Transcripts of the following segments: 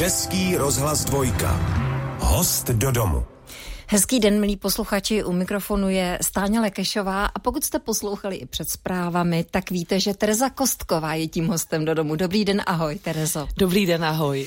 Český rozhlas dvojka. Host do domu. Hezký den, milí posluchači, u mikrofonu je Stáňa Lekešová a pokud jste poslouchali i před zprávami, tak víte, že Tereza Kostková je tím hostem do domu. Dobrý den, ahoj, Terezo. Dobrý den, ahoj.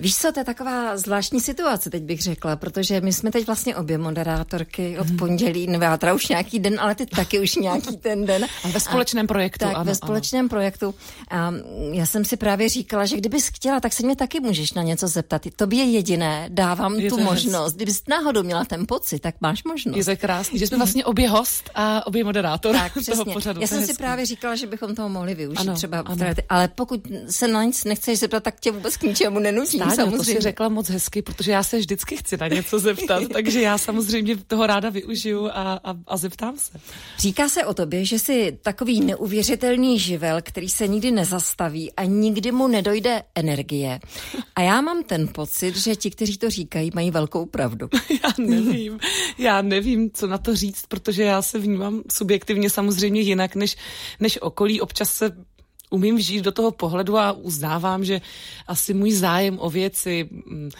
Víš co, to je taková zvláštní situace, teď bych řekla, protože my jsme teď vlastně obě moderátorky od mhm. pondělí, nebo já teda už nějaký den, ale ty taky už nějaký ten den. A ve společném projektu, tak, ano. ve společném ano. projektu. A já jsem si právě říkala, že kdybys chtěla, tak se mě taky můžeš na něco zeptat. Tobě jediné dávám je tu možnost. Kdybys náhodou měla ten pocit, tak máš možnost. Je to krásný, že jsme vlastně obě host a obě moderátor tak, toho pořadu. Já jsem si právě říkala, že bychom toho mohli využít ano, třeba. Ano. Ale pokud se na nic nechceš zeptat, tak tě vůbec k ničemu nenutím. Stáňo, to si řekla moc hezky, protože já se vždycky chci na něco zeptat, takže já samozřejmě toho ráda využiju a, a, a zeptám se. Říká se o tobě, že jsi takový neuvěřitelný živel, který se nikdy nezastaví a nikdy mu nedojde energie. A já mám ten pocit, že ti, kteří to říkají, mají velkou pravdu. Já nevím, já nevím, co na to říct, protože já se vnímám subjektivně samozřejmě jinak než, než okolí. Občas se umím vžít do toho pohledu a uznávám, že asi můj zájem o věci, mm,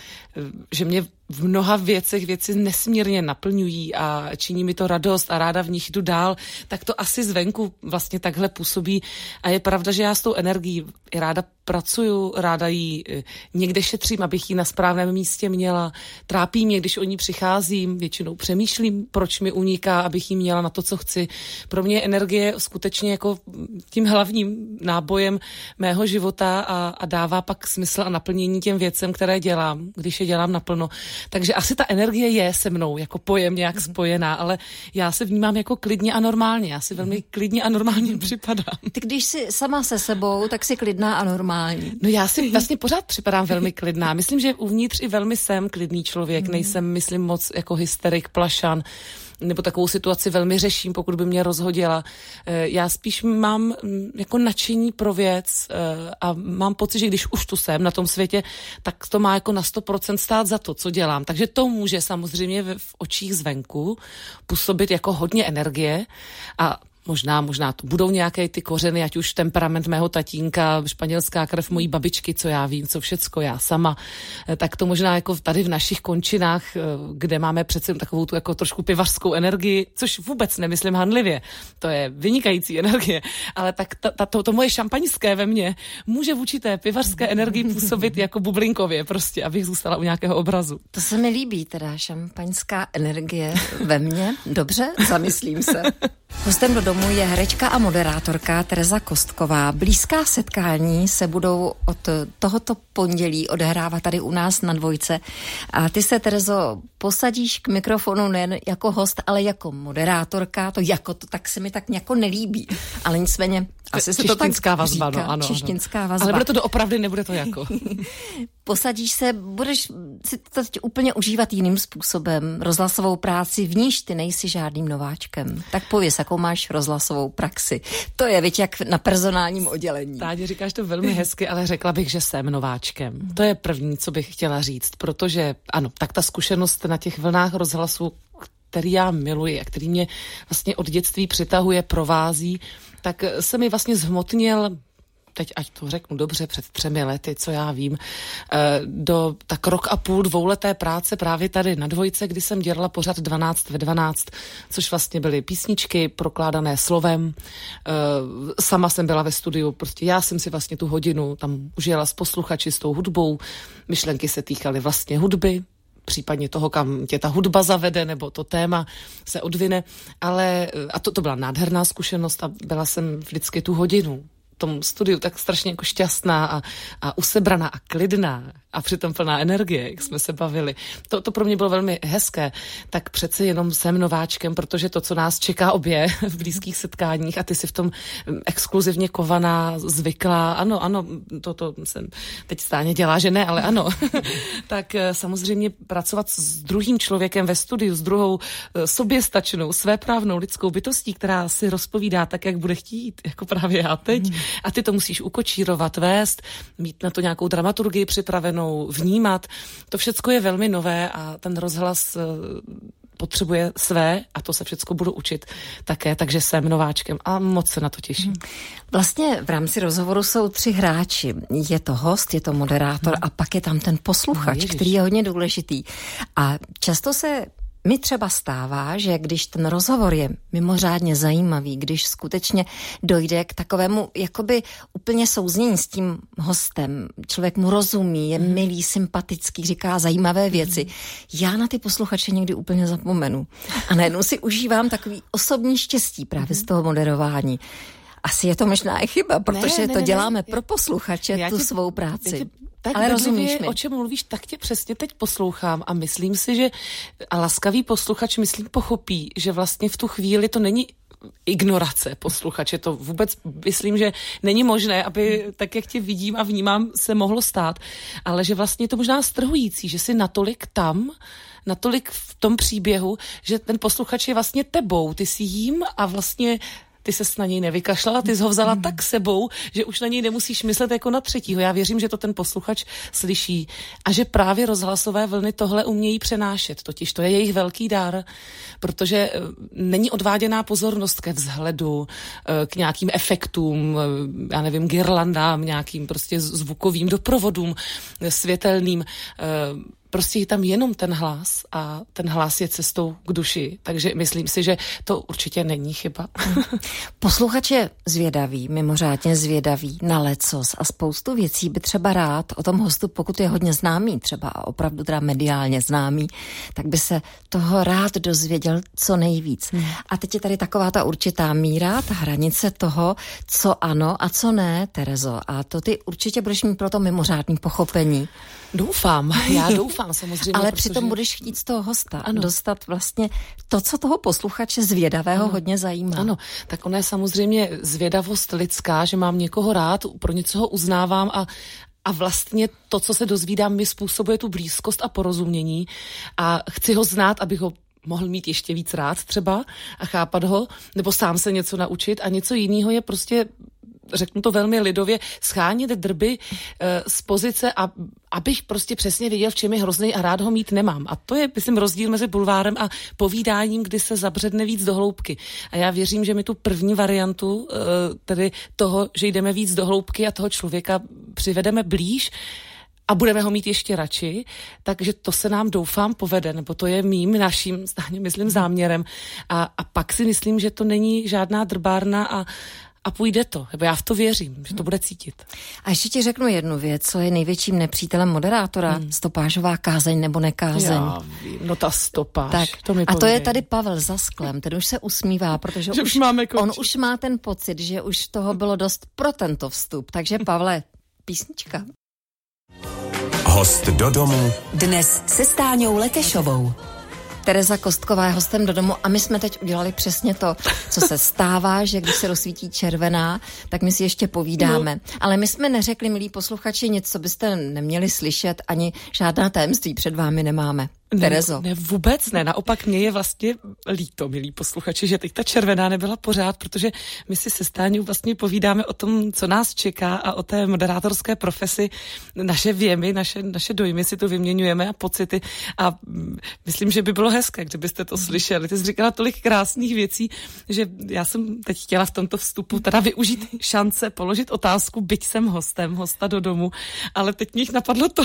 že mě v mnoha věcech věci nesmírně naplňují a činí mi to radost a ráda v nich jdu dál, tak to asi zvenku vlastně takhle působí. A je pravda, že já s tou energií ráda pracuju, ráda ji eh, někde šetřím, abych ji na správném místě měla. Trápí mě, když o ní přicházím, většinou přemýšlím, proč mi uniká, abych ji měla na to, co chci. Pro mě energie skutečně jako tím hlavním nábojem mého života a, a dává pak smysl a naplnění těm věcem, které dělám, když je dělám naplno. Takže asi ta energie je se mnou jako pojem nějak mm-hmm. spojená, ale já se vnímám jako klidně a normálně. Já si velmi mm-hmm. klidně a normálně připadám. Ty když jsi sama se sebou, tak si klidná a normální. No já si vlastně pořád připadám velmi klidná. Myslím, že uvnitř i velmi jsem klidný člověk. Nejsem, myslím, moc jako hysterik, plašan nebo takovou situaci velmi řeším, pokud by mě rozhodila. Eh, já spíš mám mm, jako nadšení pro věc eh, a mám pocit, že když už tu jsem na tom světě, tak to má jako na 100% stát za to, co dělám. Takže to může samozřejmě v očích zvenku působit jako hodně energie a Možná, možná tu budou nějaké ty kořeny, ať už temperament mého tatínka, španělská krev mojí babičky, co já vím, co všecko, já sama. Eh, tak to možná jako tady v našich končinách, eh, kde máme přece takovou tu jako trošku pivařskou energii, což vůbec nemyslím handlivě. To je vynikající energie. Ale tak ta, ta, to, to moje šampaňské ve mně může vůči té pivařské energii působit jako bublinkově prostě, abych zůstala u nějakého obrazu. To se mi líbí, teda šampaňská energie ve mně. Dobře, zamyslím se. Hostem do domu je herečka a moderátorka Tereza Kostková. Blízká setkání se budou od tohoto pondělí odehrávat tady u nás na dvojce. A ty se, Terezo, posadíš k mikrofonu nejen jako host, ale jako moderátorka. To jako to tak se mi tak jako nelíbí. Ale nicméně asi se to tak vazba, říká, no, ano, ano. vazba. Ale bude to doopravdy, nebude to jako. Posadíš se, budeš si to teď úplně užívat jiným způsobem. Rozhlasovou práci, v níž ty nejsi žádným nováčkem. Tak pověs, jakou máš rozhlasovou praxi. To je, víš, jak na personálním oddělení. Tádě, říkáš to velmi hezky, ale řekla bych, že jsem nováčkem. To je první, co bych chtěla říct, protože ano, tak ta zkušenost na těch vlnách rozhlasu, který já miluji a který mě vlastně od dětství přitahuje, provází, tak se mi vlastně zhmotnil teď ať to řeknu dobře, před třemi lety, co já vím, eh, do tak rok a půl dvouleté práce právě tady na dvojce, kdy jsem dělala pořád 12 ve 12, což vlastně byly písničky prokládané slovem. Eh, sama jsem byla ve studiu, prostě já jsem si vlastně tu hodinu tam užila s posluchači, s tou hudbou. Myšlenky se týkaly vlastně hudby, případně toho, kam tě ta hudba zavede, nebo to téma se odvine. Ale, a to, to byla nádherná zkušenost a byla jsem vždycky tu hodinu tom studiu tak strašně jako šťastná a, a usebraná a klidná a přitom plná energie, jak jsme se bavili. To, to pro mě bylo velmi hezké. Tak přece jenom jsem nováčkem, protože to, co nás čeká obě v blízkých setkáních a ty si v tom exkluzivně kovaná, zvyklá, ano, ano, to, to jsem teď stáně dělá, že ne, ale ano. tak eh, samozřejmě pracovat s druhým člověkem ve studiu, s druhou eh, soběstačnou, svéprávnou lidskou bytostí, která si rozpovídá tak, jak bude chtít, jako právě já teď. Hmm. A ty to musíš ukočírovat, vést, mít na to nějakou dramaturgii připravenou, vnímat. To všechno je velmi nové a ten rozhlas eh, potřebuje své a to se všechno budu učit také, takže jsem nováčkem a moc se na to těším. Hmm. Vlastně v rámci rozhovoru jsou tři hráči. Je to host, je to moderátor hmm. a pak je tam ten posluchač, no, který je hodně důležitý. A často se mi třeba stává, že když ten rozhovor je mimořádně zajímavý, když skutečně dojde k takovému jakoby úplně souznění s tím hostem, člověk mu rozumí, je mm. milý, sympatický, říká zajímavé věci, mm. já na ty posluchače někdy úplně zapomenu. A najednou si užívám takový osobní štěstí právě z mhm. toho moderování. Asi je to možná i chyba, protože ne, ne, to děláme ne, pro posluchače, tu tě, svou práci. Tě, tak Ale rozumíš mi. o čem mluvíš, tak tě přesně teď poslouchám a myslím si, že a laskavý posluchač, myslím, pochopí, že vlastně v tu chvíli to není ignorace posluchače. To vůbec myslím, že není možné, aby tak, jak tě vidím a vnímám, se mohlo stát, ale že vlastně je to možná strhující, že si natolik tam, natolik v tom příběhu, že ten posluchač je vlastně tebou, ty si jím a vlastně ty se na něj nevykašlala, ty jsi ho vzala mm. tak sebou, že už na něj nemusíš myslet jako na třetího. Já věřím, že to ten posluchač slyší a že právě rozhlasové vlny tohle umějí přenášet. Totiž to je jejich velký dar, protože eh, není odváděná pozornost ke vzhledu, eh, k nějakým efektům, eh, já nevím, girlandám, nějakým prostě zvukovým doprovodům, světelným prostě je tam jenom ten hlas a ten hlas je cestou k duši. Takže myslím si, že to určitě není chyba. Posluchač je zvědavý, mimořádně zvědavý na lecos a spoustu věcí by třeba rád o tom hostu, pokud je hodně známý, třeba opravdu teda mediálně známý, tak by se toho rád dozvěděl co nejvíc. Hmm. A teď je tady taková ta určitá míra, ta hranice toho, co ano a co ne, Terezo. A to ty určitě budeš mít pro to mimořádný pochopení. Doufám, já doufám samozřejmě. Ale protože... přitom budeš chtít z toho hosta ano. dostat vlastně to, co toho posluchače zvědavého ano. hodně zajímá. Ano, tak ona je samozřejmě zvědavost lidská, že mám někoho rád, pro něco ho uznávám a, a vlastně to, co se dozvídám, mi způsobuje tu blízkost a porozumění a chci ho znát, abych ho mohl mít ještě víc rád třeba a chápat ho, nebo sám se něco naučit a něco jiného je prostě řeknu to velmi lidově, schánět drby e, z pozice, a, abych prostě přesně věděl, v čem je hrozný a rád ho mít nemám. A to je, myslím, rozdíl mezi bulvárem a povídáním, kdy se zabředne víc do hloubky. A já věřím, že mi tu první variantu, e, tedy toho, že jdeme víc do hloubky a toho člověka přivedeme blíž, a budeme ho mít ještě radši, takže to se nám doufám povede, nebo to je mým, naším, myslím, záměrem. A, a pak si myslím, že to není žádná drbárna a, a půjde to, nebo já v to věřím, že to bude cítit. A ještě ti řeknu jednu věc, co je největším nepřítelem moderátora, hmm. stopážová kázeň nebo nekázeň. Já vím, no ta stopáž, tak. to mi A to je tady Pavel za sklem, ten už se usmívá, protože už, už máme on už má ten pocit, že už toho bylo dost pro tento vstup. Takže Pavle, písnička. Host do domu. Dnes se Stáňou Lekešovou. Tereza Kostková je hostem do domu a my jsme teď udělali přesně to, co se stává, že když se rozsvítí červená, tak my si ještě povídáme. No. Ale my jsme neřekli, milí posluchači, nic, co byste neměli slyšet, ani žádná tajemství před vámi nemáme. Ne, Terezo. Ne, vůbec ne. Naopak mě je vlastně líto, milí posluchači, že teď ta červená nebyla pořád, protože my si se Stáňou vlastně povídáme o tom, co nás čeká a o té moderátorské profesi. Naše věmy, naše, naše dojmy si tu vyměňujeme a pocity a myslím, že by bylo hezké, kdybyste to slyšeli. Ty jsi říkala tolik krásných věcí, že já jsem teď chtěla v tomto vstupu teda využít šance položit otázku, byť jsem hostem, hosta do domu, ale teď mě napadlo to,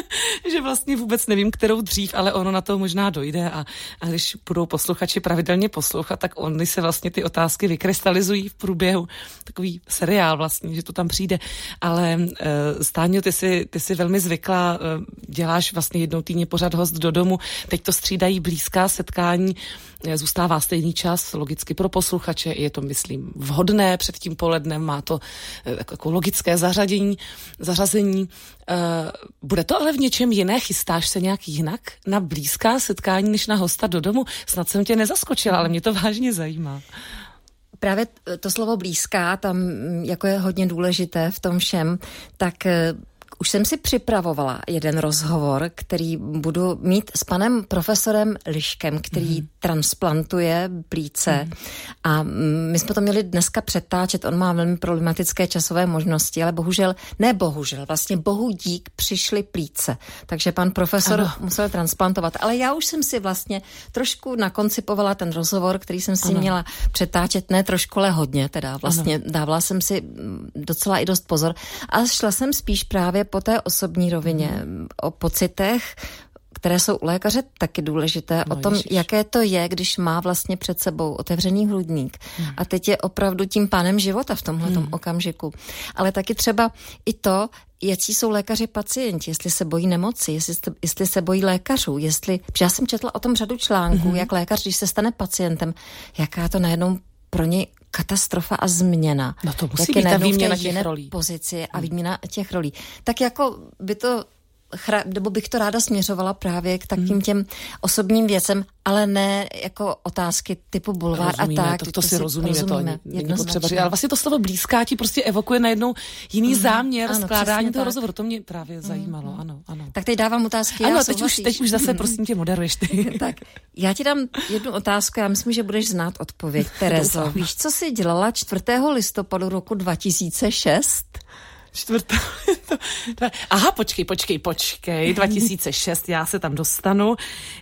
že vlastně vůbec nevím, kterou dřív, ale ono na to možná dojde a, a když budou posluchači pravidelně poslouchat, tak oni se vlastně ty otázky vykrystalizují v průběhu. Takový seriál vlastně, že to tam přijde. Ale uh, Stáňo, ty jsi, ty jsi velmi zvyklá, uh, děláš vlastně jednou týdně pořád host do domu, teď to střídají blízká setkání, zůstává stejný čas, logicky pro posluchače, je to, myslím, vhodné před tím polednem, má to jako logické zařadění, zařazení. Bude to ale v něčem jiné? Chystáš se nějak jinak na blízká setkání než na hosta do domu. Snad jsem tě nezaskočila, ale mě to vážně zajímá. Právě to slovo blízká tam mm, jako je hodně důležité v tom všem, tak eh, už jsem si připravovala jeden rozhovor, který budu mít s panem profesorem Liškem, který mm. transplantuje plíce. Mm. A my jsme to měli dneska přetáčet, on má velmi problematické časové možnosti, ale bohužel, ne bohužel, vlastně bohu dík přišly plíce. Takže pan profesor ano. musel transplantovat. Ale já už jsem si vlastně trošku nakoncipovala ten rozhovor, který jsem si ano. měla přetáčet, ne trošku, ale hodně teda. Vlastně ano. dávala jsem si docela i dost pozor. A šla jsem spíš právě po té osobní rovině, hmm. o pocitech, které jsou u lékaře taky důležité, no, o tom, ježiš. jaké to je, když má vlastně před sebou otevřený hrudník. Hmm. A teď je opravdu tím pánem života v tomhle hmm. okamžiku. Ale taky třeba i to, jaký jsou lékaři pacienti, jestli se bojí nemoci, jestli, jestli se bojí lékařů, jestli, já jsem četla o tom řadu článků, hmm. jak lékař, když se stane pacientem, jaká to najednou pro něj katastrofa a změna. No to musí být ta výměna těch rolí. pozici a výměna těch rolí. Tak jako by to nebo bych to ráda směřovala právě k takým hmm. těm osobním věcem, ale ne jako otázky typu bulvár rozumíme, a tak. To, to, to si rozumíme, rozumíme to není potřeba říct. Ale vlastně to slovo blízká ti prostě evokuje najednou jiný mm, záměr ano, skládání toho tak. rozhovoru. To mě právě mhm, zajímalo, mm, ano, ano. Tak teď dávám otázky. Ano, teď už, teď už zase mhm. prosím tě moderuješ ty. tak, já ti dám jednu otázku, já myslím, že budeš znát odpověď, Terezo. Víš, co jsi dělala 4. listopadu roku 2006? Čtvrtá. Aha, počkej, počkej, počkej. 2006, já se tam dostanu.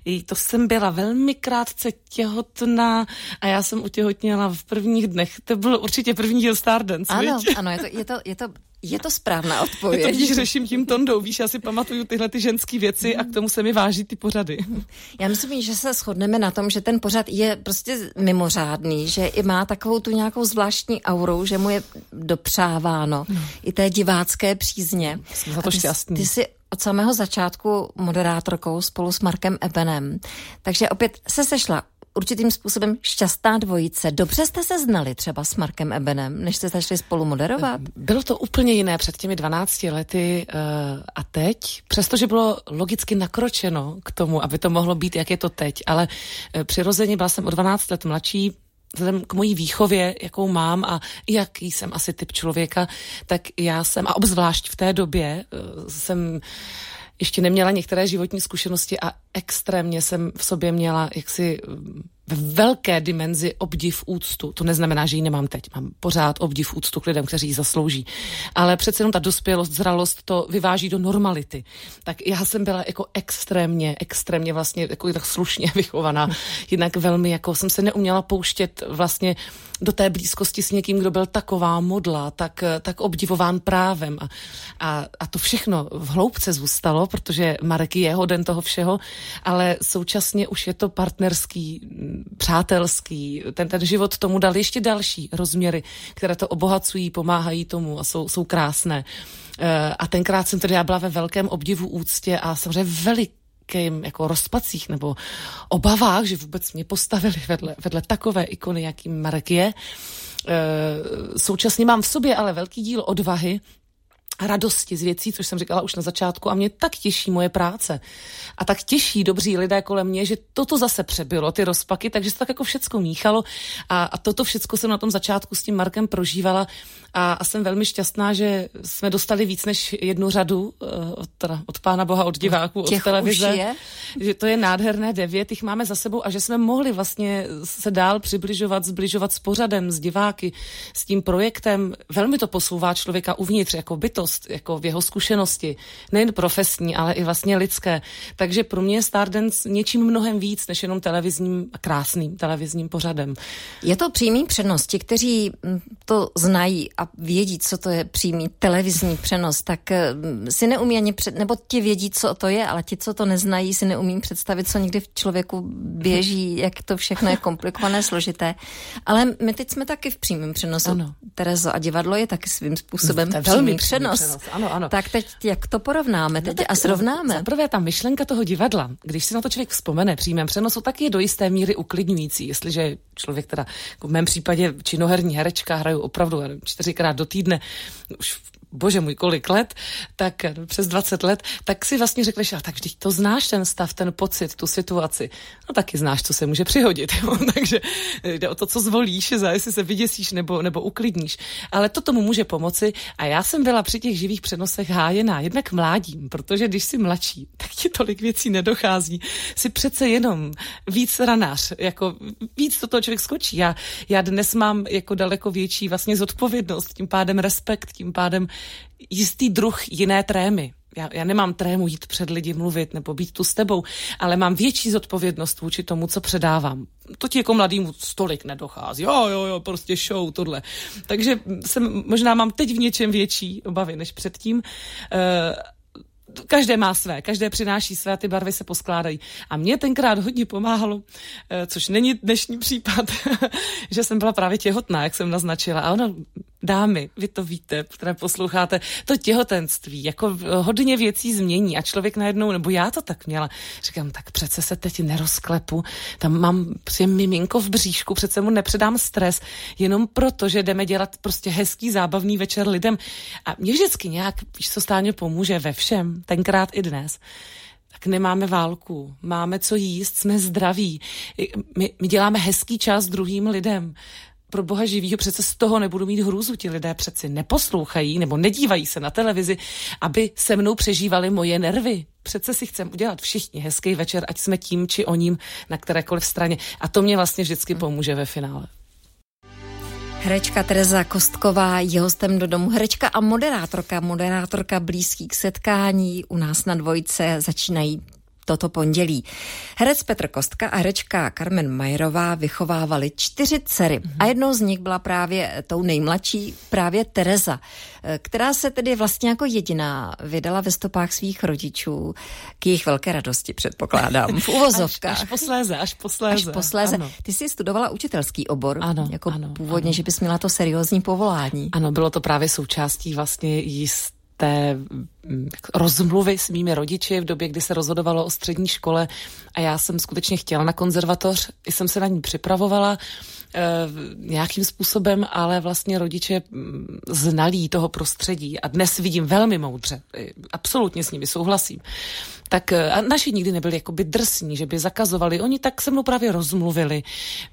I to jsem byla velmi krátce těhotná a já jsem utěhotněla v prvních dnech. To byl určitě první díl Stardance, Ano, viď? ano, je to, je to, je to je to správná odpověď. Já to když řeším tím tondou, víš, já si pamatuju tyhle ty ženské věci a k tomu se mi váží ty pořady. Já myslím, že se shodneme na tom, že ten pořad je prostě mimořádný, že i má takovou tu nějakou zvláštní auru, že mu je dopřáváno no. i té divácké přízně. Jsem za to šťastný. Ty jsi od samého začátku moderátorkou spolu s Markem Ebenem. Takže opět se sešla určitým způsobem šťastná dvojice. Dobře jste se znali třeba s Markem Ebenem, než jste začali spolu moderovat? Bylo to úplně jiné před těmi 12 lety uh, a teď, přestože bylo logicky nakročeno k tomu, aby to mohlo být, jak je to teď, ale uh, přirozeně byla jsem o 12 let mladší, vzhledem k mojí výchově, jakou mám a jaký jsem asi typ člověka, tak já jsem, a obzvlášť v té době, uh, jsem ještě neměla některé životní zkušenosti a extrémně jsem v sobě měla jaksi v velké dimenzi obdiv úctu. To neznamená, že ji nemám teď. Mám pořád obdiv úctu k lidem, kteří ji zaslouží. Ale přece jenom ta dospělost, zralost to vyváží do normality. Tak já jsem byla jako extrémně, extrémně vlastně jako tak slušně vychovaná. Jinak velmi jako jsem se neuměla pouštět vlastně do té blízkosti s někým, kdo byl taková modla, tak, tak obdivován právem. A, a, a to všechno v hloubce zůstalo, protože Marek je hoden toho všeho, ale současně už je to partnerský přátelský. Ten, ten život tomu dal ještě další rozměry, které to obohacují, pomáhají tomu a jsou, jsou krásné. Eh, a tenkrát jsem tedy já byla ve velkém obdivu úctě a samozřejmě velikým jako rozpacích nebo obavách, že vůbec mě postavili vedle, vedle takové ikony, jaký Marek je. Eh, současně mám v sobě ale velký díl odvahy, radosti z věcí, což jsem říkala už na začátku, a mě tak těší moje práce. A tak těší dobří lidé kolem mě, že toto zase přebylo, ty rozpaky, takže se tak jako všecko míchalo a, a toto všecko jsem na tom začátku s tím Markem prožívala a, a jsem velmi šťastná, že jsme dostali víc než jednu řadu uh, od, teda, od Pána Boha, od diváků, od televize. Je? Že to je nádherné devět, jich máme za sebou a že jsme mohli vlastně se dál přibližovat, zbližovat s pořadem, s diváky, s tím projektem. Velmi to posouvá člověka uvnitř, jako bytost, jako v jeho zkušenosti. Nejen profesní, ale i vlastně lidské. Takže pro mě je Stardance něčím mnohem víc, než jenom televizním, krásným televizním pořadem. Je to přímý přenos. Ti, kteří mm, to znají a vědí, co to je přímý televizní přenos, tak mm, si neumí ani před, nebo ti vědí, co to je, ale ti, co to neznají, si neumí představit, co někdy v člověku běží, jak to všechno je komplikované, složité. Ale my teď jsme taky v přímém přenosu. Ano. Terezo, a divadlo je taky svým způsobem to velmi přenos. přenos. Ano, ano. Tak teď jak to porovnáme teď no, a srovnáme? Za prvé ta myšlenka toho divadla, když si na to člověk vzpomene přímém přenosu, tak je do jisté míry uklidňující. Jestliže člověk teda, jako v mém případě činoherní herečka, hraju opravdu čtyřikrát do týdne, už bože můj, kolik let, tak přes 20 let, tak si vlastně řekneš, a tak vždyť to znáš ten stav, ten pocit, tu situaci. No taky znáš, co se může přihodit. Jo? Takže jde o to, co zvolíš, za jestli se vyděsíš nebo, nebo uklidníš. Ale to tomu může pomoci a já jsem byla při těch živých přenosech hájená, jednak mládím, protože když si mladší, tak ti tolik věcí nedochází. Si přece jenom víc ranář, jako víc do toho člověk skočí. Já, já dnes mám jako daleko větší vlastně zodpovědnost, tím pádem respekt, tím pádem jistý druh jiné trémy. Já, já nemám trému jít před lidi mluvit nebo být tu s tebou, ale mám větší zodpovědnost vůči tomu, co předávám. To ti jako mladýmu stolik nedochází. Jo, jo, jo, prostě show, tohle. Takže jsem, možná mám teď v něčem větší obavy než předtím. Uh, každé má své, každé přináší své, ty barvy se poskládají. A mě tenkrát hodně pomáhalo, eh, což není dnešní případ, že jsem byla právě těhotná, jak jsem naznačila. A ono, dámy, vy to víte, které posloucháte, to těhotenství, jako hodně věcí změní a člověk najednou, nebo já to tak měla, říkám, tak přece se teď nerozklepu, tam mám prostě miminko v bříšku, přece mu nepředám stres, jenom proto, že jdeme dělat prostě hezký, zábavný večer lidem. A mě vždycky nějak, víš, co stáně pomůže ve všem, tenkrát i dnes, tak nemáme válku, máme co jíst, jsme zdraví, my, my děláme hezký čas druhým lidem. Pro boha živýho přece z toho nebudu mít hrůzu. Ti lidé přeci neposlouchají nebo nedívají se na televizi, aby se mnou přežívali moje nervy. Přece si chcem udělat všichni hezký večer, ať jsme tím či o ním na kterékoliv straně. A to mě vlastně vždycky pomůže ve finále. Herečka Tereza Kostková je hostem do domu. Herečka a moderátorka, moderátorka blízkých setkání u nás na dvojce začínají toto pondělí. Herec Petr Kostka a herečka Carmen Majerová vychovávali čtyři dcery mm-hmm. a jednou z nich byla právě tou nejmladší, právě Tereza, která se tedy vlastně jako jediná vydala ve stopách svých rodičů k jejich velké radosti, předpokládám, v uvozovkách. Až, až posléze, až posléze. Až posléze. Ano. Ty jsi studovala učitelský obor, ano, jako ano, původně, ano. že bys měla to seriózní povolání. Ano, bylo to právě součástí vlastně jist té mm, rozmluvy s mými rodiči v době, kdy se rozhodovalo o střední škole. A já jsem skutečně chtěla na konzervatoř, jsem se na ní připravovala nějakým způsobem, ale vlastně rodiče mm, znalí toho prostředí a dnes vidím velmi moudře, absolutně s nimi souhlasím, tak eh, a naši nikdy nebyli jakoby drsní, že by zakazovali. Oni tak se mnou právě rozmluvili,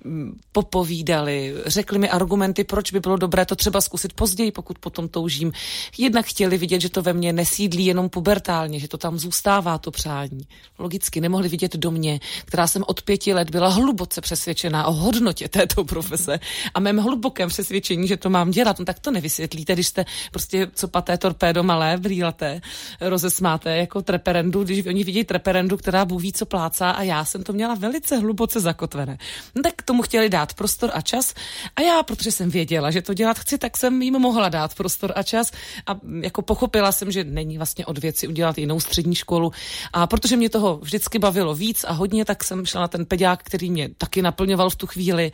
mm, popovídali, řekli mi argumenty, proč by bylo dobré to třeba zkusit později, pokud potom toužím. Jednak chtěli vidět, že to ve mně nesídlí jenom pubertálně, že to tam zůstává to přání. Logicky nemohli vidět do mě, která jsem od pěti let byla hluboce přesvědčená o hodnotě této profese a mém hlubokém přesvědčení, že to mám dělat. No tak to nevysvětlíte, když jste prostě co paté torpédo malé, brýlaté, rozesmáte jako treperendu, když oni vidí treperendu, která Bůh co plácá a já jsem to měla velice hluboce zakotvené. No, tak tomu chtěli dát prostor a čas a já, protože jsem věděla, že to dělat chci, tak jsem jim mohla dát prostor a čas a jako pochopila jsem, že není vlastně od věci udělat jinou střední školu a protože mě toho vždycky bavilo víc a hodně, tak jsem šla na ten peďák, který mě taky naplňoval v tu chvíli.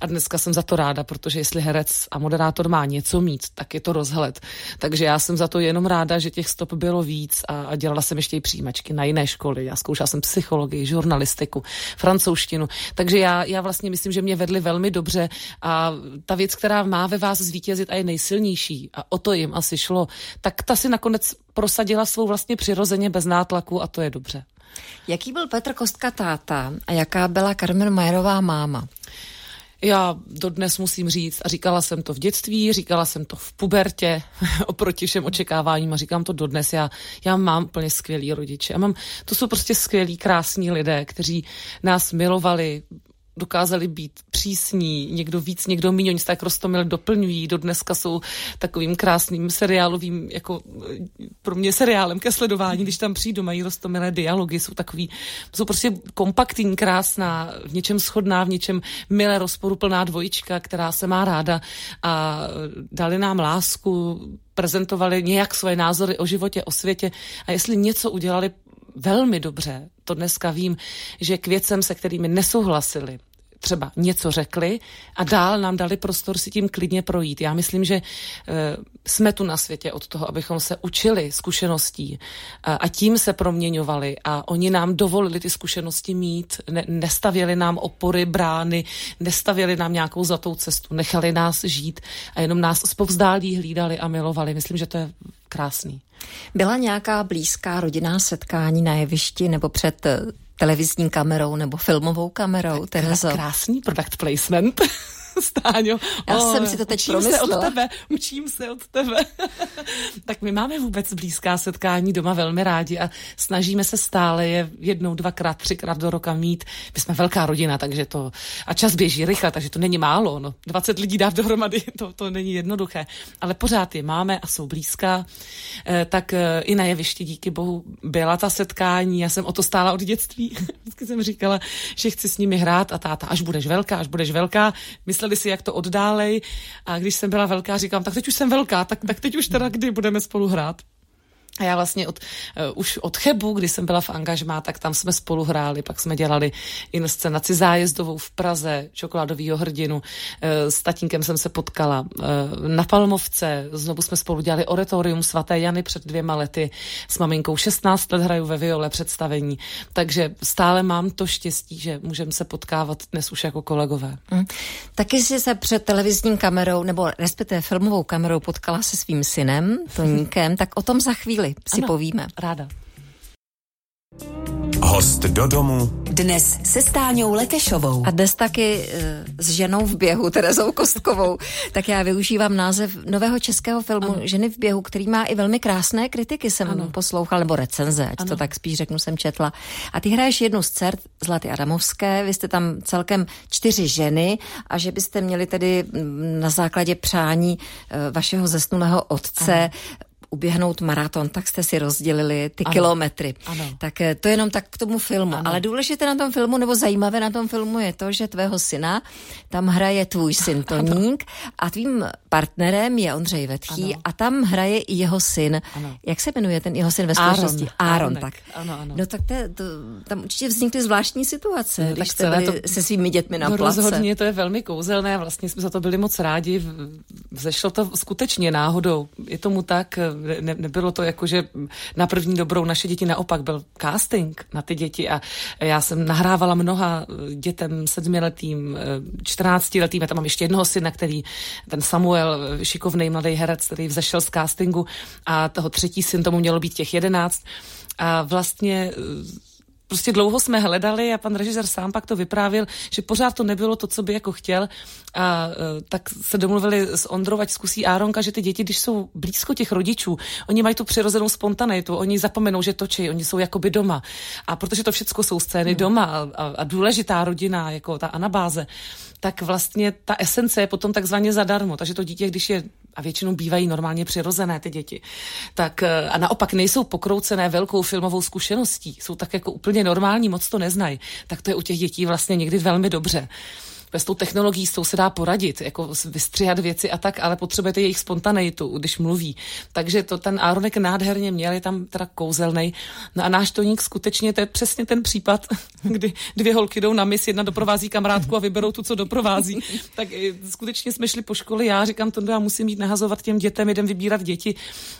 A dneska jsem za to ráda, protože jestli herec a moderátor má něco mít, tak je to rozhled. Takže já jsem za to jenom ráda, že těch stop bylo víc a, a dělala jsem ještě i přijímačky na jiné školy. Já zkoušela jsem psychologii, žurnalistiku, francouzštinu. Takže já, já vlastně myslím, že mě vedli velmi dobře a ta věc, která má ve vás zvítězit a je nejsilnější a o to jim asi šlo, tak ta si nakonec prosadila svou vlastně přirozeně bez nátlaku a to je dobře. Jaký byl Petr Kostka táta a jaká byla Carmen Majerová máma? Já dodnes musím říct, a říkala jsem to v dětství, říkala jsem to v pubertě, oproti všem očekáváním a říkám to dodnes. Já, já mám úplně skvělý rodiče. Já mám, to jsou prostě skvělí, krásní lidé, kteří nás milovali, dokázali být přísní, někdo víc, někdo méně, oni se tak rostomil doplňují, do dneska jsou takovým krásným seriálovým, jako pro mě seriálem ke sledování, když tam přijdu, mají rostomilé dialogy, jsou takový, jsou prostě kompaktní, krásná, v něčem schodná, v něčem milé rozporuplná dvojička, která se má ráda a dali nám lásku, prezentovali nějak svoje názory o životě, o světě a jestli něco udělali velmi dobře, to dneska vím, že k věcem, se kterými nesouhlasili, třeba něco řekli a dál nám dali prostor si tím klidně projít. Já myslím, že uh, jsme tu na světě od toho, abychom se učili zkušeností uh, a tím se proměňovali a oni nám dovolili ty zkušenosti mít, ne, nestavěli nám opory, brány, nestavěli nám nějakou zlatou cestu, nechali nás žít a jenom nás zpovzdálí hlídali a milovali. Myslím, že to je krásný. Byla nějaká blízká rodinná setkání na jevišti nebo před eh, televizní kamerou nebo filmovou kamerou, Terezo? Krásný product placement. Stáňo. Já oh, jsem si to teď učím promyslela. se od tebe, učím se od tebe. tak my máme vůbec blízká setkání doma velmi rádi a snažíme se stále je jednou, dvakrát, třikrát do roka mít. My jsme velká rodina, takže to, a čas běží rychle, takže to není málo. No. 20 lidí dát dohromady, to, to není jednoduché. Ale pořád je máme a jsou blízká. E, tak e, i na jevišti díky bohu byla ta setkání. Já jsem o to stála od dětství. Vždycky jsem říkala, že chci s nimi hrát a táta, až budeš velká, až budeš velká. Mysleli mysleli si, jak to oddálej. A když jsem byla velká, říkám, tak teď už jsem velká, tak, tak teď už teda kdy budeme spolu hrát. A já vlastně od, uh, už od Chebu, kdy jsem byla v angažmá, tak tam jsme spolu hráli, pak jsme dělali inscenaci zájezdovou v Praze, čokoládovýho hrdinu. Uh, s tatínkem jsem se potkala uh, na Palmovce, znovu jsme spolu dělali oratorium svaté Jany před dvěma lety. S maminkou 16 let hraju ve Viole představení, takže stále mám to štěstí, že můžeme se potkávat dnes už jako kolegové. Mm. Taky jsi se před televizní kamerou, nebo respektive filmovou kamerou potkala se svým synem, Toníkem, tak o tom za chvíli si ano, povíme. Ráda. Host do domu. Dnes se Stáňou Lekešovou. A dnes taky e, s ženou v běhu, Terezou Kostkovou. tak já využívám název nového českého filmu ano. Ženy v běhu, který má i velmi krásné kritiky, jsem ano. poslouchal, nebo recenze, ať ano. to tak spíš řeknu, jsem četla. A ty hraješ jednu z dcer Zlaty Adamovské, vy jste tam celkem čtyři ženy a že byste měli tedy na základě přání e, vašeho zesnulého otce ano uběhnout maraton, tak jste si rozdělili ty ano. kilometry. Ano. Tak eh, to je jenom tak k tomu filmu. Ano. Ale důležité na tom filmu, nebo zajímavé na tom filmu je to, že tvého syna tam hraje tvůj syn Toník a tvým partnerem je Ondřej Vetchý ano. a tam hraje i jeho syn. Ano. Jak se jmenuje ten jeho syn ve skutečnosti? Aaron. Aaron, tak. Ano, ano. No tak to, to, tam určitě vznikly zvláštní situace, no, když jste byli to, se svými dětmi na no, place. Rozhodně to je velmi kouzelné, vlastně jsme za to byli moc rádi. Vzešlo to skutečně náhodou. Je tomu tak, ne, nebylo to jako, že na první dobrou naše děti naopak byl casting na ty děti a já jsem nahrávala mnoha dětem sedmiletým, čtrnáctiletým, já tam mám ještě jednoho syna, který, ten Samuel, šikovný mladý herec, který vzešel z castingu a toho třetí syn tomu mělo být těch jedenáct. A vlastně prostě dlouho jsme hledali a pan režisér sám pak to vyprávěl, že pořád to nebylo to, co by jako chtěl a uh, tak se domluvili s Ondrou, ať zkusí Áronka, že ty děti, když jsou blízko těch rodičů, oni mají tu přirozenou spontanitu, oni zapomenou, že točí, oni jsou jakoby doma. A protože to všechno jsou scény hmm. doma a, a, a důležitá rodina, jako ta anabáze, tak vlastně ta esence je potom takzvaně zadarmo. Takže to dítě, když je a většinou bývají normálně přirozené ty děti, tak eh, a naopak nejsou pokroucené velkou filmovou zkušeností, jsou tak jako úplně normální, moc to neznají, tak to je u těch dětí vlastně někdy velmi dobře s tou technologií, s tou se dá poradit, jako vystřihat věci a tak, ale potřebujete jejich spontaneitu, když mluví. Takže to ten Áronek nádherně měl, je tam teda kouzelný. No a náš Toník skutečně, to je přesně ten případ, kdy dvě holky jdou na mis, jedna doprovází kamarádku a vyberou tu, co doprovází. tak skutečně jsme šli po škole, já říkám, to já musím jít nahazovat těm dětem, jdem vybírat děti.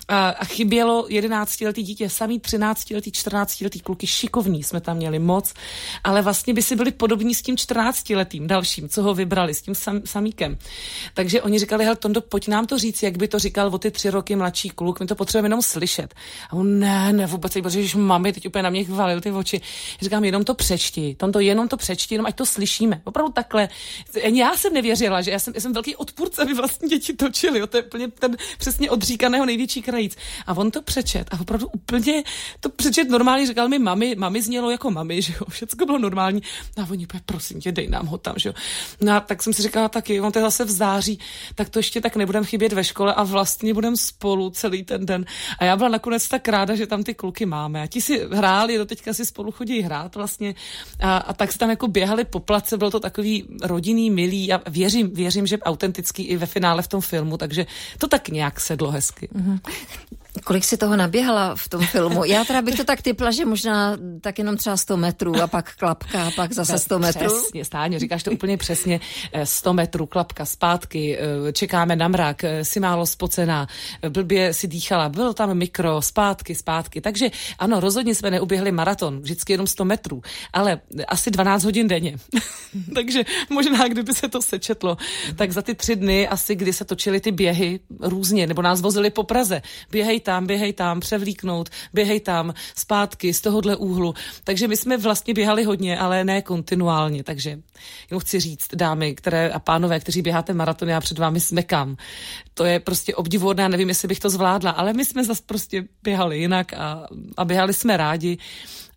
A, a chybělo 11 letý dítě, samý 13 letý, 14 letý kluky, šikovní jsme tam měli moc, ale vlastně by si byli podobní s tím 14 letým další dalším, co ho vybrali, s tím sam, samíkem. Takže oni říkali, hel Tondo, pojď nám to říct, jak by to říkal o ty tři roky mladší kluk, my to potřebujeme jenom slyšet. A on, ne, ne, vůbec, protože že mami, teď úplně na mě valil ty oči. Říkám, jenom to přečti, Tondo, jenom to přečti, jenom ať to slyšíme. Opravdu takhle. Ani já jsem nevěřila, že já jsem, já jsem velký odpůrce, aby vlastně děti točili. Jo, to je úplně ten přesně odříkaného největší krajíc. A on to přečet a opravdu úplně to přečet normálně říkal mi mami, mami znělo jako mami, že jo, všechno bylo normální. A oni, prosím tě, dej nám ho tam, že jo. No a tak jsem si říkala taky, on to je zase v září, tak to ještě tak nebudem chybět ve škole a vlastně budeme spolu celý ten den. A já byla nakonec tak ráda, že tam ty kluky máme. A ti si hráli, do teďka si spolu chodí hrát vlastně. A, a tak se tam jako běhali po place, bylo to takový rodinný, milý a věřím, věřím, že autentický i ve finále v tom filmu, takže to tak nějak sedlo hezky. Mm-hmm. Kolik si toho naběhala v tom filmu? Já teda bych to tak typla, že možná tak jenom třeba 100 metrů a pak klapka a pak zase 100 metrů. Přesně, stáně, říkáš to úplně přesně. 100 metrů, klapka zpátky, čekáme na mrak, si málo spocená, blbě si dýchala, bylo tam mikro, zpátky, zpátky. Takže ano, rozhodně jsme neuběhli maraton, vždycky jenom 100 metrů, ale asi 12 hodin denně. Takže možná, kdyby se to sečetlo, tak za ty tři dny asi, kdy se točily ty běhy různě, nebo nás vozili po Praze, běhej tam, běhej tam, převlíknout, běhej tam, zpátky z tohohle úhlu. Takže my jsme vlastně běhali hodně, ale ne kontinuálně. Takže jenom chci říct, dámy které a pánové, kteří běháte maraton, já před vámi smekám. To je prostě obdivuhodné, nevím, jestli bych to zvládla, ale my jsme zase prostě běhali jinak a, a běhali jsme rádi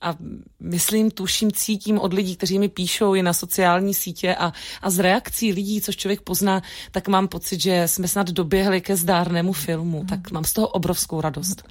a myslím, tuším, cítím od lidí, kteří mi píšou i na sociální sítě a, a z reakcí lidí, což člověk pozná, tak mám pocit, že jsme snad doběhli ke zdárnému filmu. Mm. Tak mám z toho obrovskou radost.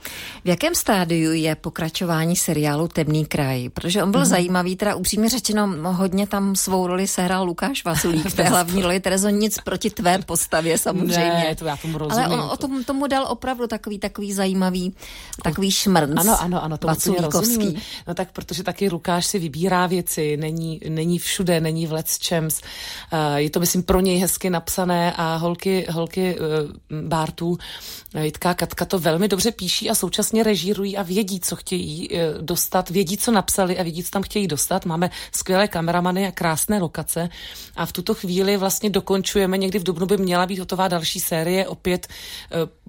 V jakém stádiu je pokračování seriálu Temný kraj? Protože on byl mm. zajímavý, teda upřímně řečeno, hodně tam svou roli sehrál Lukáš Vasulík v té hlavní roli. Terezo, nic proti tvé postavě samozřejmě. Ne, to já tomu rozumím. Ale on o tom, tomu dal opravdu takový, takový zajímavý, takový šmrnc. Ano, ano, ano, to rozumím. No tak protože taky Lukáš si vybírá věci, není, není všude, není v Let's Champs. Uh, je to, myslím, pro něj hezky napsané a holky, holky uh, Bartů, eh, Jitka Katka to velmi dobře píší a současně režírují a vědí, co chtějí dostat, vědí, co napsali a vědí, co tam chtějí dostat. Máme skvělé kameramany a krásné lokace a v tuto chvíli vlastně dokončujeme, někdy v Dubnu by měla být hotová další série, opět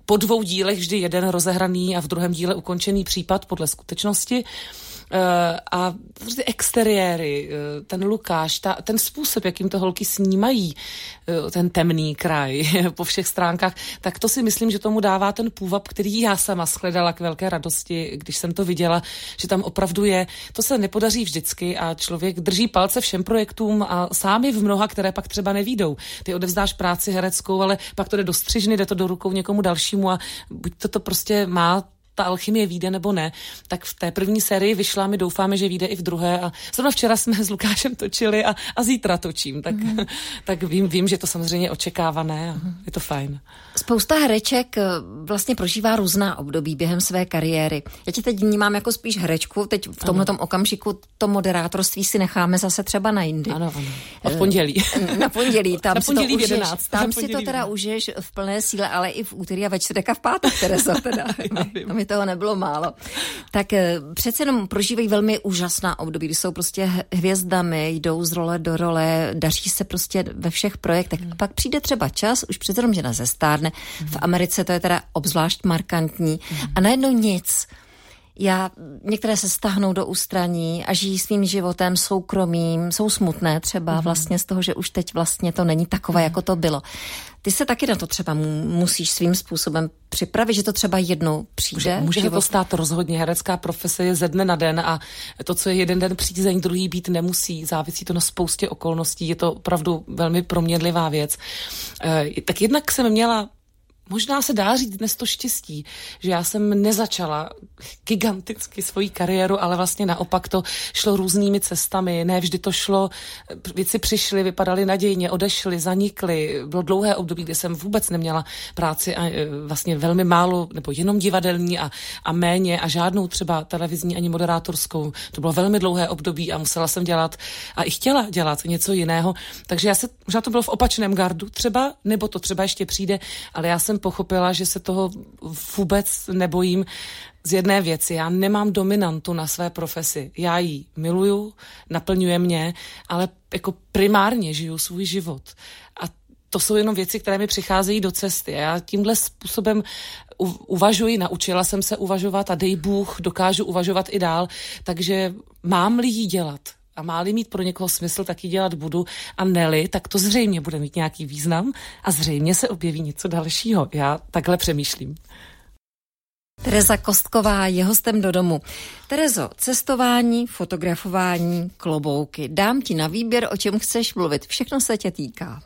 po dvou dílech vždy jeden rozehraný a v druhém díle ukončený případ podle skutečnosti. Eh, a ty exteriéry, eh, ten Lukáš, ta, ten způsob, jakým to holky snímají, eh, ten temný kraj po všech stránkách, tak to si myslím, že tomu dává ten půvab, který já sama shledala k velké radosti, když jsem to viděla, že tam opravdu je. To se nepodaří vždycky a člověk drží palce všem projektům a sám je v mnoha, které pak třeba nevídou. Ty odevzdáš práci hereckou, ale pak to jde do střižny, jde to do rukou někomu dalšímu a buď to, to prostě má ta alchymie vyjde nebo ne, tak v té první sérii vyšla, my doufáme, že vyjde i v druhé a zrovna včera jsme s Lukášem točili a, a zítra točím, tak, mm. tak vím, vím, že to samozřejmě očekávané a je to fajn. Spousta hereček eh, vlastně prožívá různá období během své kariéry. Já tě teď vnímám jako spíš herečku, teď v tomhle okamžiku to moderátorství si necháme zase třeba na jindy. Ano, ano. A v pondělí. Eh, na pondělí, tam na pondělí si to 11. Užiješ, tam si to teda užiješ v plné síle, ale i v úterý a ve čtvrtek a v pátek, Teresa, teda. Mi toho nebylo málo. Tak eh, přece jenom prožívají velmi úžasná období, kdy jsou prostě hvězdami, jdou z role do role, daří se prostě ve všech projektech. A pak přijde třeba čas, už přece jenom žena zestárne. V Americe to je teda obzvlášť markantní. A najednou nic. Já, některé se stáhnou do ústraní a žijí svým životem soukromým, jsou smutné třeba vlastně z toho, že už teď vlastně to není takové, jako to bylo. Ty se taky na to třeba musíš svým způsobem připravit, že to třeba jednou přijde. Může, může to stát rozhodně. Herecká profese je ze dne na den a to, co je jeden den přízeň, druhý být nemusí. Závisí to na spoustě okolností. Je to opravdu velmi proměnlivá věc. E, tak jednak jsem měla možná se dá říct dnes to štěstí, že já jsem nezačala giganticky svoji kariéru, ale vlastně naopak to šlo různými cestami. Ne vždy to šlo, věci přišly, vypadaly nadějně, odešly, zanikly. Bylo dlouhé období, kdy jsem vůbec neměla práci a e, vlastně velmi málo, nebo jenom divadelní a, a méně a žádnou třeba televizní ani moderátorskou. To bylo velmi dlouhé období a musela jsem dělat a i chtěla dělat něco jiného. Takže já se, možná to bylo v opačném gardu třeba, nebo to třeba ještě přijde, ale já jsem pochopila, že se toho vůbec nebojím z jedné věci. Já nemám dominantu na své profesi. Já ji miluju, naplňuje mě, ale jako primárně žiju svůj život. A to jsou jenom věci, které mi přicházejí do cesty. Já tímhle způsobem uvažuji, naučila jsem se uvažovat a dej Bůh, dokážu uvažovat i dál, takže mám-li jí dělat, a má-li mít pro někoho smysl, tak ji dělat budu a neli, tak to zřejmě bude mít nějaký význam a zřejmě se objeví něco dalšího. Já takhle přemýšlím. Tereza Kostková je hostem do domu. Terezo, cestování, fotografování, klobouky. Dám ti na výběr, o čem chceš mluvit. Všechno se tě týká.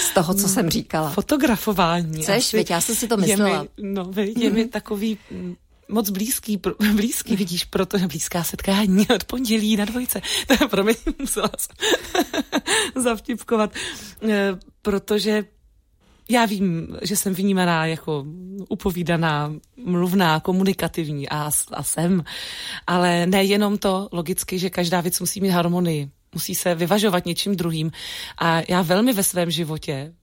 Z toho, co jsem říkala. Fotografování. Chceš, veď, já jsem si to myslela. Je mi, no, je mi takový moc blízký, blízký vidíš, protože blízká setkání od pondělí na dvojce. To je pro mě musela zavtipkovat, eh, protože já vím, že jsem vnímaná jako upovídaná, mluvná, komunikativní a, a jsem, ale nejenom to logicky, že každá věc musí mít harmonii musí se vyvažovat něčím druhým. A já velmi ve svém životě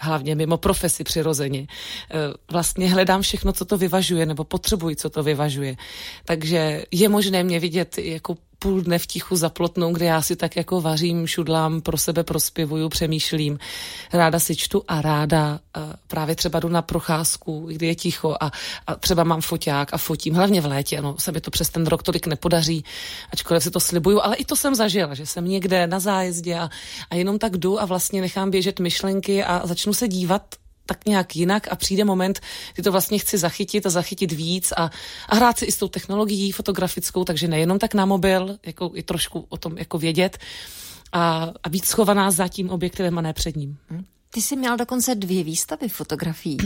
hlavně mimo profesi přirozeně. Eh, vlastně hledám všechno, co to vyvažuje, nebo potřebuji, co to vyvažuje. Takže je možné mě vidět jako půl dne v tichu za plotnou, kde já si tak jako vařím, šudlám, pro sebe prospěvuju, přemýšlím. Ráda si čtu a ráda uh, právě třeba jdu na procházku, kdy je ticho a, a třeba mám foťák a fotím, hlavně v létě, ano, se mi to přes ten rok tolik nepodaří, ačkoliv si to slibuju, ale i to jsem zažila, že jsem někde na zájezdě a, a jenom tak jdu a vlastně nechám běžet myšlenky a začnu se dívat tak nějak jinak a přijde moment, kdy to vlastně chci zachytit a zachytit víc a, a hrát si i s tou technologií fotografickou, takže nejenom tak na mobil, jako i trošku o tom jako vědět a, a být schovaná za tím objektivem a ne před ním. Hm? Ty jsi měl dokonce dvě výstavy fotografií.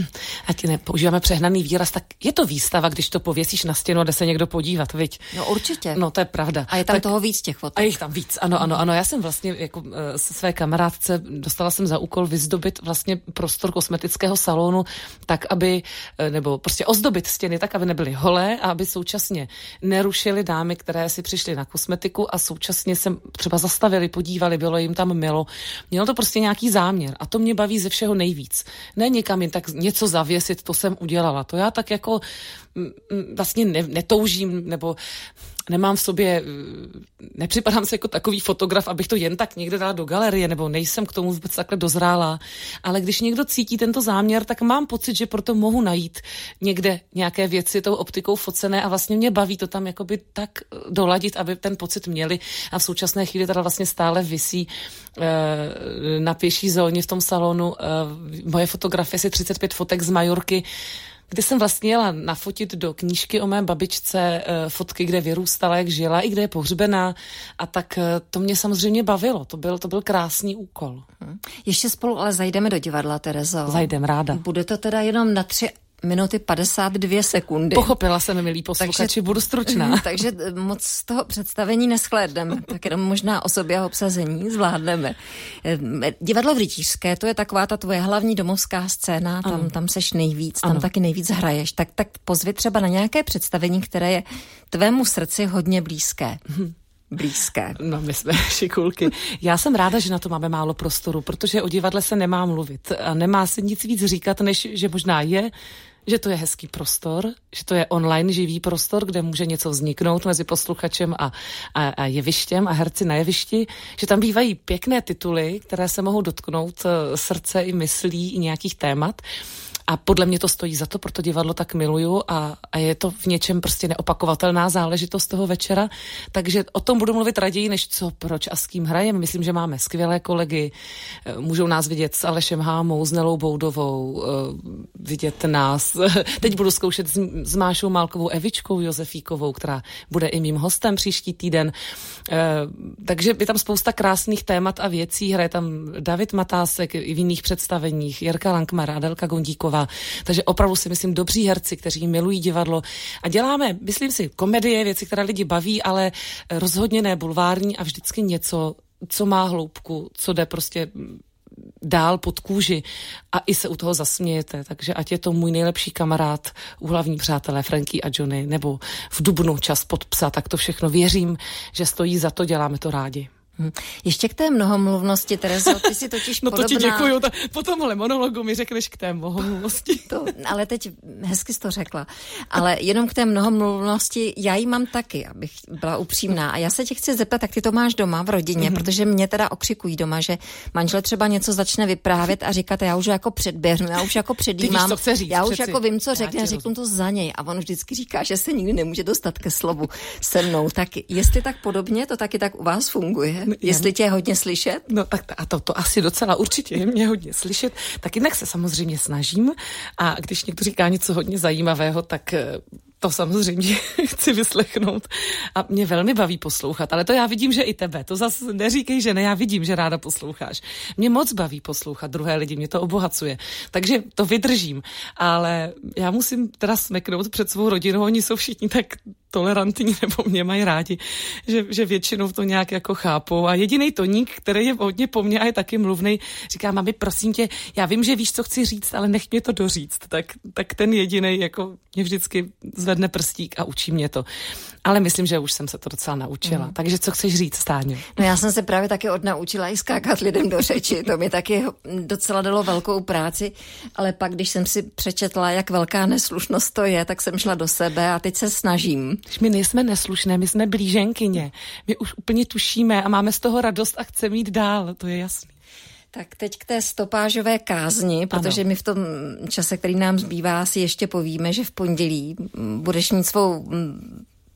Ať nepoužíváme přehnaný výraz, tak je to výstava, když to pověsíš na stěnu a jde se někdo podívat, viď? No určitě. No to je pravda. A je tam tak, toho víc těch fotek. A je tam víc, ano, ano, ano. Já jsem vlastně jako eh, se své kamarádce dostala jsem za úkol vyzdobit vlastně prostor kosmetického salonu tak, aby, eh, nebo prostě ozdobit stěny tak, aby nebyly holé a aby současně nerušily dámy, které si přišly na kosmetiku a současně se třeba zastavili, podívali, bylo jim tam milo. Mělo to prostě nějaký záměr a to mě baví ze všeho nejvíc. Ne někam jen tak něco zavěsit, to jsem udělala. To já tak jako mm, mm, vlastně ne, netoužím, nebo nemám v sobě, mm, nepřipadám se jako takový fotograf, abych to jen tak někde dala do galerie, nebo nejsem k tomu vůbec takhle dozrála. Ale když někdo cítí tento záměr, tak mám pocit, že proto mohu najít někde nějaké věci tou optikou focené a vlastně mě baví to tam jakoby tak eh, doladit, aby ten pocit měli. A v současné chvíli teda vlastně stále visí e, na pěší zóně v tom salonu moje fotografie, si 35 fotek z Majorky, kdy jsem vlastně jela nafotit do knížky o mé babičce e, fotky, kde vyrůstala, jak žila, i kde je pohřbená. A tak e, to mě samozřejmě bavilo. To byl, to byl krásný úkol. Hm. Ještě spolu ale zajdeme do divadla, Terezo. Zajdem ráda. Bude to teda jenom na tři minuty 52 sekundy. Pochopila jsem, milí posluchači, takže, budu stručná. takže moc z toho představení neschlédneme, tak jenom možná o sobě a obsazení zvládneme. Divadlo v Rytířské, to je taková ta tvoje hlavní domovská scéna, tam, tam seš nejvíc, tam ano. taky nejvíc hraješ. Tak, tak pozvi třeba na nějaké představení, které je tvému srdci hodně blízké. Blízké. No, my jsme šikulky. Já jsem ráda, že na to máme málo prostoru, protože o divadle se nemá mluvit a nemá se nic víc říkat, než že možná je že to je hezký prostor, že to je online živý prostor, kde může něco vzniknout mezi posluchačem a, a, a jevištěm a herci na jevišti, že tam bývají pěkné tituly, které se mohou dotknout eh, srdce i myslí i nějakých témat. A podle mě to stojí za to, proto divadlo tak miluju a, a je to v něčem prostě neopakovatelná záležitost toho večera. Takže o tom budu mluvit raději, než co, proč a s kým hrajeme. Myslím, že máme skvělé kolegy. Eh, můžou nás vidět s Alešem Hámou, s Nelou Boudovou, eh, vidět nás. Teď budu zkoušet s, s Mášou Málkovou Evičkou Josefíkovou, která bude i mým hostem příští týden. Eh, takže je tam spousta krásných témat a věcí. Hraje tam David Matásek i v jiných představeních, Jirka Lankmar, Adelka Gondíková, divadla. Takže opravdu si myslím dobří herci, kteří milují divadlo. A děláme, myslím si, komedie, věci, které lidi baví, ale rozhodně ne bulvární a vždycky něco, co má hloubku, co jde prostě dál pod kůži a i se u toho zasmějete. Takže ať je to můj nejlepší kamarád, hlavní přátelé Franky a Johnny, nebo v Dubnu čas pod psa, tak to všechno věřím, že stojí za to, děláme to rádi. Hm. Ještě k té mnohomluvnosti, Terezo, ty si totiž No to podobná... ti děkuju, ta, po tomhle monologu mi řekneš k té mnohomluvnosti. To, ale teď hezky jsi to řekla. Ale jenom k té mnohomluvnosti, já ji mám taky, abych byla upřímná. A já se tě chci zeptat, jak ty to máš doma v rodině, mm-hmm. protože mě teda okřikují doma, že manžel třeba něco začne vyprávět a říkat, já už jako předběhnu, já už jako předjímám, víš, říct, já už přeci. jako vím, co řekne, řeknu to za něj. A on vždycky říká, že se nikdy nemůže dostat ke slovu se mnou. Tak jestli tak podobně, to taky tak u vás funguje. Jestli tě je hodně slyšet? No tak a to, to asi docela určitě je mě hodně slyšet. Tak jinak se samozřejmě snažím a když někdo říká něco hodně zajímavého, tak eh, to samozřejmě chci vyslechnout a mě velmi baví poslouchat, ale to já vidím, že i tebe. To zase neříkej, že ne, já vidím, že ráda posloucháš. Mě moc baví poslouchat druhé lidi, mě to obohacuje. Takže to vydržím, ale já musím teda smeknout před svou rodinou, oni jsou všichni tak tolerantní nebo mě mají rádi, že, že většinou to nějak jako chápou. A jediný toník, který je hodně po mně a je taky mluvný, říká, mami, prosím tě, já vím, že víš, co chci říct, ale nech mě to doříct. Tak, tak ten jediný jako mě vždycky zvedne prstík a učí mě to. Ale myslím, že už jsem se to docela naučila. Mm. Takže co chceš říct, Stáňo? No já jsem se právě taky odnaučila i skákat lidem do řeči. To mi taky docela dalo velkou práci, ale pak, když jsem si přečetla, jak velká neslušnost to je, tak jsem šla do sebe a teď se snažím. My nejsme neslušné, my jsme blíženkyně. My už úplně tušíme a máme z toho radost a chceme jít dál, to je jasný. Tak teď k té stopážové kázni, protože ano. my v tom čase, který nám zbývá, si ještě povíme, že v pondělí budeš mít svou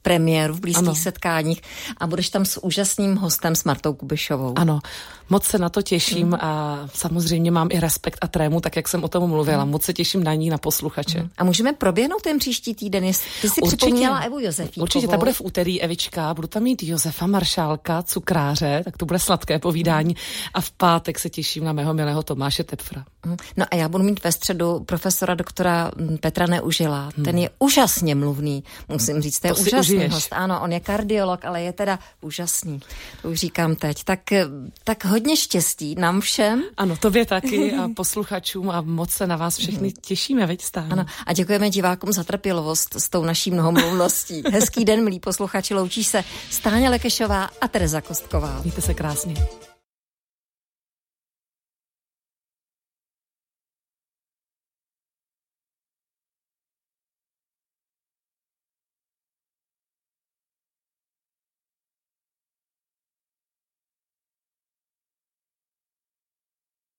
premiéru v blízkých ano. setkáních a budeš tam s úžasným hostem, s Martou Kubišovou. Ano, moc se na to těším mm. a samozřejmě mám i respekt a trému, tak jak jsem o tom mluvila. Mm. Moc se těším na ní, na posluchače. Mm. A můžeme proběhnout ten příští týden? Ty jsi Určitě. připomněla Evu Josefíkovou. Určitě, ta bude v úterý Evička, budu tam mít Josefa Maršálka, cukráře, tak to bude sladké povídání mm. a v pátek se těším na mého milého Tomáše Tepfra. Mm. No a já budu mít ve středu profesora doktora Petra Neužila. Mm. Ten je úžasně mluvný, musím říct, to je to úžasný host. Ano, on je kardiolog, ale je teda úžasný. To už říkám teď. Tak, tak hodně štěstí nám všem. Ano, tobě taky a posluchačům a moc se na vás všechny těšíme, veď stále. Ano, a děkujeme divákům za trpělivost s tou naší mnohomluvností. Hezký den, milí posluchači, loučí se Stáně Lekešová a Tereza Kostková. Mějte se krásně.